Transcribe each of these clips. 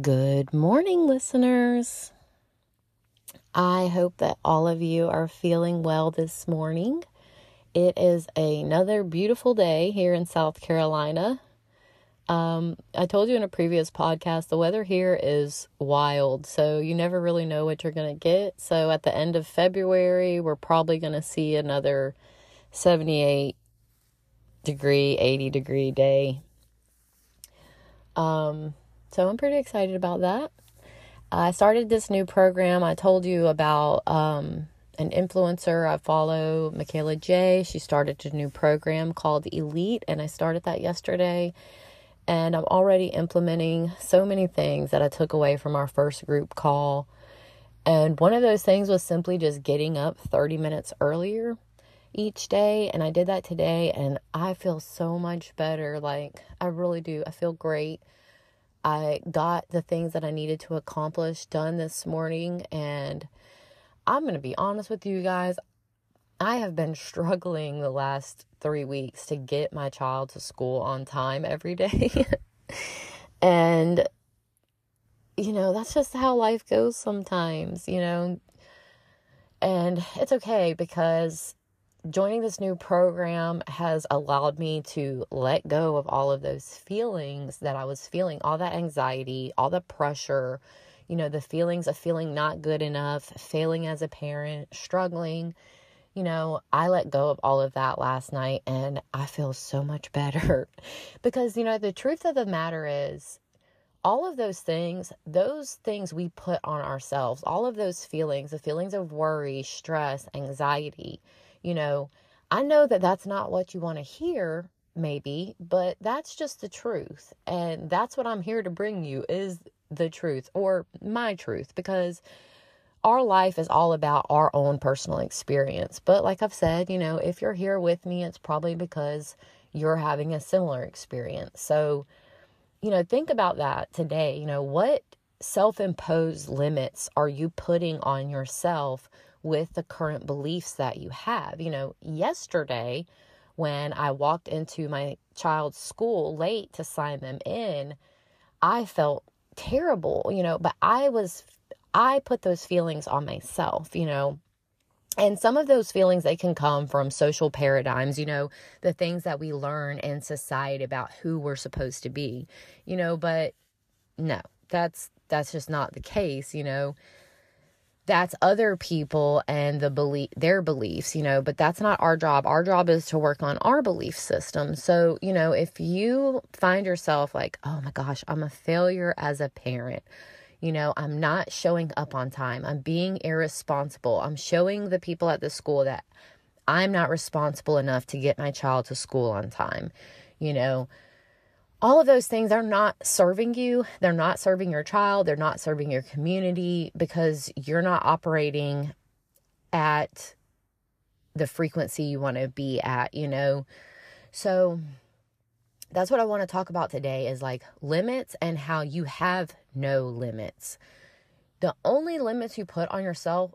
Good morning, listeners. I hope that all of you are feeling well this morning. It is another beautiful day here in South Carolina. Um, I told you in a previous podcast, the weather here is wild, so you never really know what you're going to get. So at the end of February, we're probably going to see another 78 degree, 80 degree day. Um, so I'm pretty excited about that. I started this new program. I told you about um, an influencer I follow, Mikayla Jai. She started a new program called Elite, and I started that yesterday. And I'm already implementing so many things that I took away from our first group call. And one of those things was simply just getting up 30 minutes earlier each day. And I did that today, and I feel so much better. Like, I really do. I feel great. I got the things that I needed to accomplish done this morning. And I'm going to be honest with you guys. I have been struggling the last three weeks to get my child to school on time every day. and, you know, that's just how life goes sometimes, you know. And it's okay because joining this new program has allowed me to let go of all of those feelings that I was feeling, all that anxiety, all the pressure, you know, the feelings of feeling not good enough, failing as a parent, struggling. You know, I let go of all of that last night and I feel so much better because, you know, the truth of the matter is, all of those things, those things we put on ourselves, all of those feelings, the feelings of worry, stress, anxiety, you know, I know that that's not what you want to hear, maybe, but that's just the truth. And that's what I'm here to bring you is the truth or my truth because our life is all about our own personal experience. But like I've said, you know, if you're here with me, it's probably because you're having a similar experience. So, you know, think about that today. You know, what self imposed limits are you putting on yourself with the current beliefs that you have. You know, yesterday when I walked into my child's school late to sign them in, I felt terrible, you know, but I was I put those feelings on myself, you know. And some of those feelings they can come from social paradigms, you know, the things that we learn in society about who we're supposed to be, you know, but no, that's that's just not the case, you know that's other people and the belief their beliefs you know but that's not our job. Our job is to work on our belief system. So you know if you find yourself like oh my gosh i'm a failure as a parent you know i'm not showing up on time. I'm being irresponsible. I'm showing the people at the school that i'm not responsible enough to get my child to school on time you know all of those things are not serving you. They're not serving your child. They're not serving your community because you're not operating at the frequency you want to be at, you know? So that's what I want to talk about today is like limits and how you have no limits. The only limits you put on yourself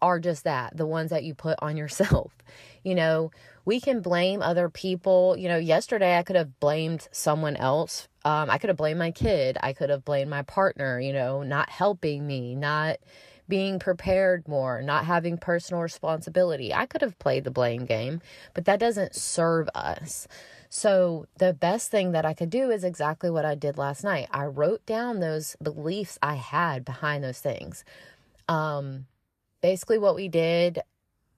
are just that the ones that you put on yourself. You know, we can blame other people. You know, yesterday I could have blamed someone else. Um, I could have blamed my kid. I could have blamed my partner, you know, not helping me, not being prepared more, not having personal responsibility. I could have played the blame game, but that doesn't serve us. So, the best thing that I could do is exactly what I did last night. I wrote down those beliefs I had behind those things. Um, basically what we did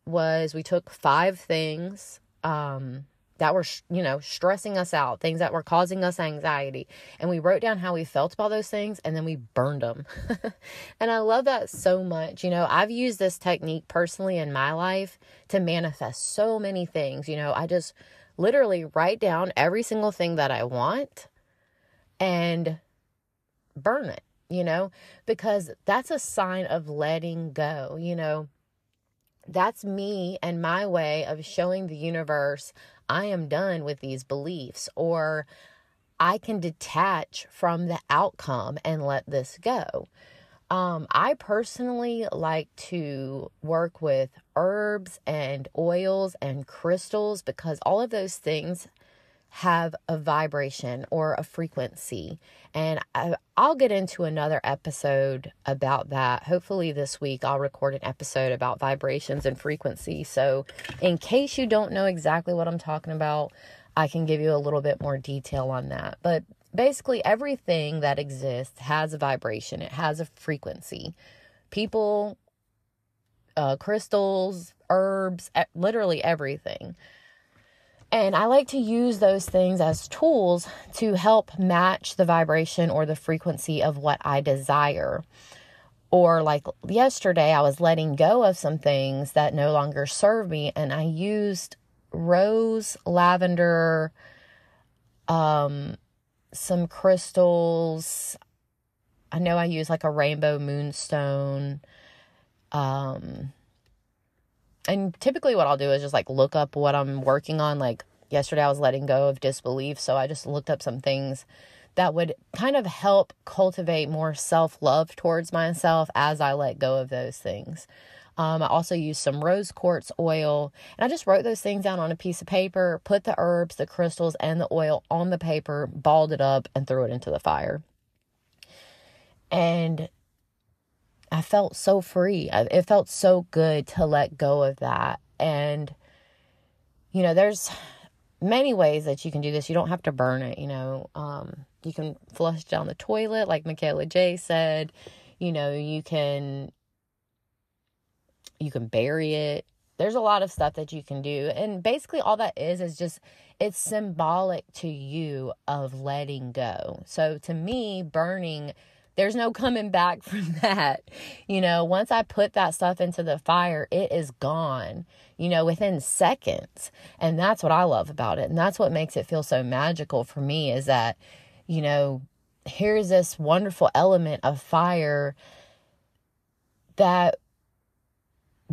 was we took five things um, that were you know stressing us out things that were causing us anxiety and we wrote down how we felt about those things and then we burned them and i love that so much you know i've used this technique personally in my life to manifest so many things you know i just literally write down every single thing that i want and burn it you know, because that's a sign of letting go, you know. That's me and my way of showing the universe I am done with these beliefs, or I can detach from the outcome and let this go. Um, I personally like to work with herbs and oils and crystals because all of those things have a vibration or a frequency. And I, will get into another episode about that. Hopefully, this week I'll record an episode about vibrations and frequency. So, in case you don't know exactly what I'm talking about, I can give you a little bit more detail on that. But basically, everything that exists has a vibration, it has a frequency. People, uh, crystals, herbs, literally everything. And I like to use those things as tools to help match the vibration or the frequency of what I desire. Or, like yesterday, I was letting go of some things that no longer serve me, and I used rose, lavender, um, some crystals. I know I use like a rainbow moonstone. Um, and typically what I'll do is just like look up what I'm working on. Like yesterday, I was letting go of disbelief. So I just looked up some things that would kind of help cultivate more self love towards myself as I let go of those things. Um, I also used some rose quartz oil and I just wrote those things down on a piece of paper, put the herbs, the crystals, and the oil on the paper, balled it up, and threw it into the fire. And I felt so free. It felt so good to let go of that. And, you know, there's many ways that you can do this. You don't have to burn it, you know. Um, you can flush down the toilet, like Mikayla Jai said. You know, you can you can bury it. There's a lot of stuff that you can do. And basically all that is is just it's symbolic to you of letting go. So to me, burning there's no coming back from that. You know, once I put that stuff into the fire, it is gone, you know, within seconds. And that's what I love about it. And that's what makes it feel so magical for me is that, you know, here's this wonderful element of fire that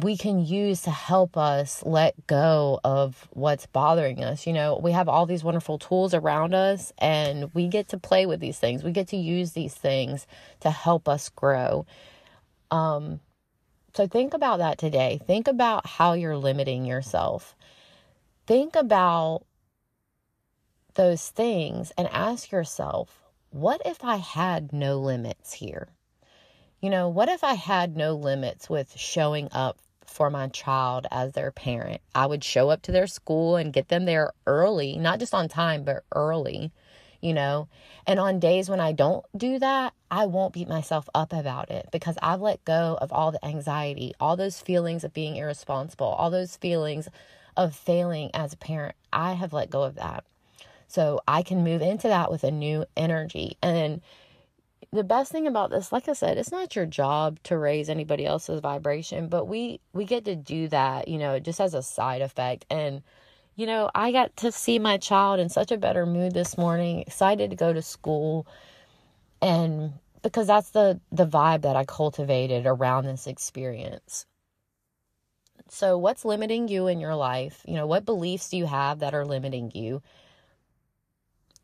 we can use to help us let go of what's bothering us. You know, we have all these wonderful tools around us and we get to play with these things. We get to use these things to help us grow. Um so think about that today. Think about how you're limiting yourself. Think about those things and ask yourself, what if I had no limits here? You know, what if I had no limits with showing up for my child as their parent. I would show up to their school and get them there early, not just on time, but early, you know. And on days when I don't do that, I won't beat myself up about it because I've let go of all the anxiety, all those feelings of being irresponsible, all those feelings of failing as a parent. I have let go of that. So I can move into that with a new energy. And the best thing about this like i said it's not your job to raise anybody else's vibration but we we get to do that you know just as a side effect. And you know i got to see my child in such a better mood this morning excited to go to school. And because that's the the vibe that i cultivated around this experience. So what's limiting you in your life? You know what beliefs do you have that are limiting you?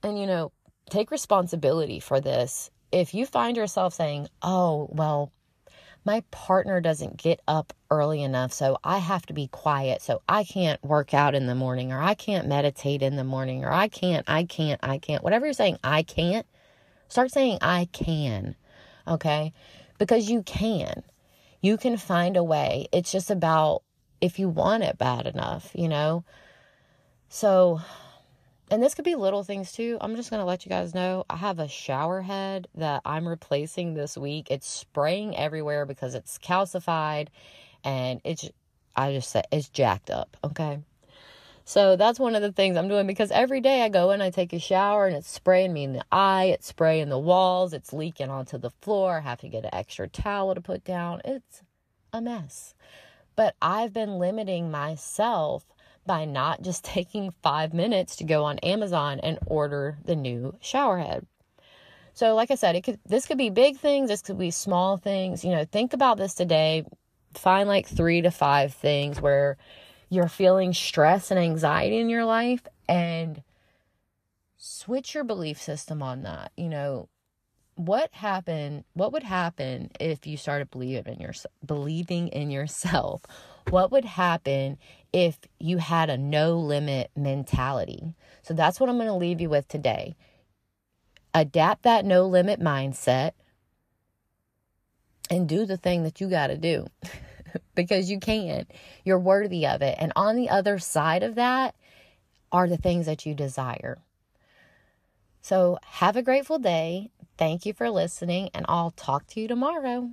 And you know take responsibility for this if you find yourself saying, oh, well, my partner doesn't get up early enough, so I have to be quiet, so I can't work out in the morning, or I can't meditate in the morning, or I can't, I can't, I can't. Whatever you're saying, I can't, start saying, I can, okay? Because you can. You can find a way. It's just about if you want it bad enough, you know? So and this could be little things too. I'm just going to let you guys know I have a shower head that I'm replacing this week. It's spraying everywhere because it's calcified and it's, I just said, it's jacked up. Okay. So that's one of the things I'm doing because every day I go and I take a shower and it's spraying me in the eye, it's spraying the walls, it's leaking onto the floor. I have to get an extra towel to put down. It's a mess. But I've been limiting myself by not just taking five minutes to go on Amazon and order the new shower head. So, like I said, it could this could be big things, this could be small things. You know, think about this today. Find like three to five things where you're feeling stress and anxiety in your life and switch your belief system on that. You know, what happened what would happen if you started believing in your believing in yourself what would happen if you had a no limit mentality? So that's what i'm going to leave you with today. Adapt that no limit mindset and do the thing that you got to do because you can. You're worthy of it. And on the other side of that are the things that you desire. So have a grateful day. Thank you for listening, and I'll talk to you tomorrow.